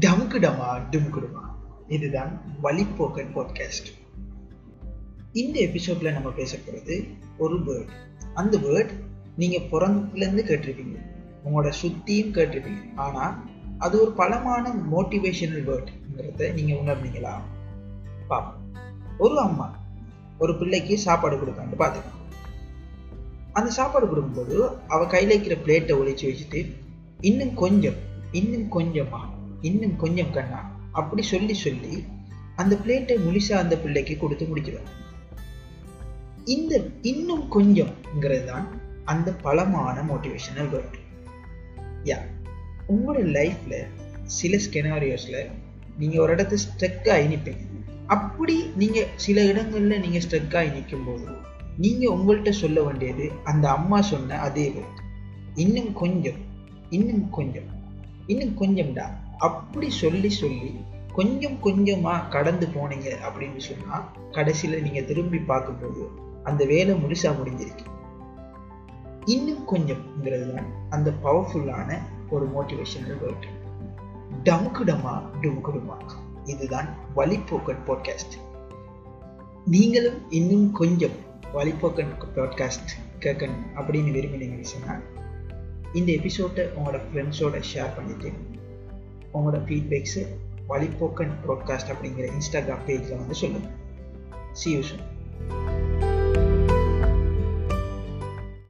டமுக்குடமா டுமுக்குடுமா இதுதான் வழிப்போக்கன் பாட்காஸ்ட் இந்த எபிசோட்ல நம்ம பேச போகிறது ஒரு வேர்ட் அந்த வேர்ட் நீங்க பிறந்ததுலேருந்து கேட்டிருப்பீங்க. உங்களோட சுத்தியும் கேட்டிருப்பீங்க. ஆனா அது ஒரு பலமான மோட்டிவேஷனல் வேர்ட்ங்கிறத நீங்க உணர்ந்தீங்களா? பாப்போம். ஒரு அம்மா ஒரு பிள்ளைக்கு சாப்பாடு கொடுக்கான்னு பார்த்துக்கலாம் அந்த சாப்பாடு கொடுக்கும்போது அவ கையில இருக்கிற பிளேட்டை ஒழிச்சு வச்சுட்டு இன்னும் கொஞ்சம் இன்னும் கொஞ்சமா இன்னும் கொஞ்சம் கண்ணா அப்படி சொல்லி சொல்லி அந்த பிளேட்டை முழுசா அந்த பிள்ளைக்கு கொடுத்து முடிக்கிறார். இந்த இன்னும் கொஞ்சம்ங்கிறது தான் அந்த பலமான மோட்டிவேஷனல் வேர்ட் யா உங்களோட லைஃப்ல சில ஸ்கெனாரியோஸ்ல நீங்க ஒரு இடத்துல ஸ்ட்ரக் ஆகி நிற்பீங்க அப்படி நீங்க சில இடங்கள்ல நீங்க ஸ்ட்ரக் ஆகி நிற்கும் போது நீங்க உங்கள்கிட்ட சொல்ல வேண்டியது அந்த அம்மா சொன்ன அதே வேர்ட் இன்னும் கொஞ்சம் இன்னும் கொஞ்சம் இன்னும் கொஞ்சம்டா அப்படி சொல்லி சொல்லி கொஞ்சம் கொஞ்சமா கடந்து போனீங்க அப்படின்னு சொன்னா கடைசியில நீங்க திரும்பி பார்க்கும்போது அந்த வேலை முழுசா முடிஞ்சிருக்கு. இன்னும் கொஞ்சம்ங்கிறது தான் அந்த பவர்ஃபுல்லான ஒரு மோட்டிவேஷனல் வேர்ட் டமுக்குடமா டுமுக்குடுமா இதுதான் வழிபோக்கன் பாட்காஸ்ட் நீங்களும் இன்னும் கொஞ்சம் வழிபோக்கன் பாட்காஸ்ட் கேட்கணும் அப்படின்னு விரும்பினீங்கன்னு சொன்னால் இந்த எபிசோட்டை உங்களோட ஃப்ரெண்ட்ஸோட ஷேர் பண்ணிட்டு உங்களோட ஃபீட்பேக்ஸு வழிபோக்கன் ப்ராட்காஸ்ட் அப்படிங்கிற இன்ஸ்டாகிராம் பேஜில் வந்து சொல்லுங்கள் சி யூ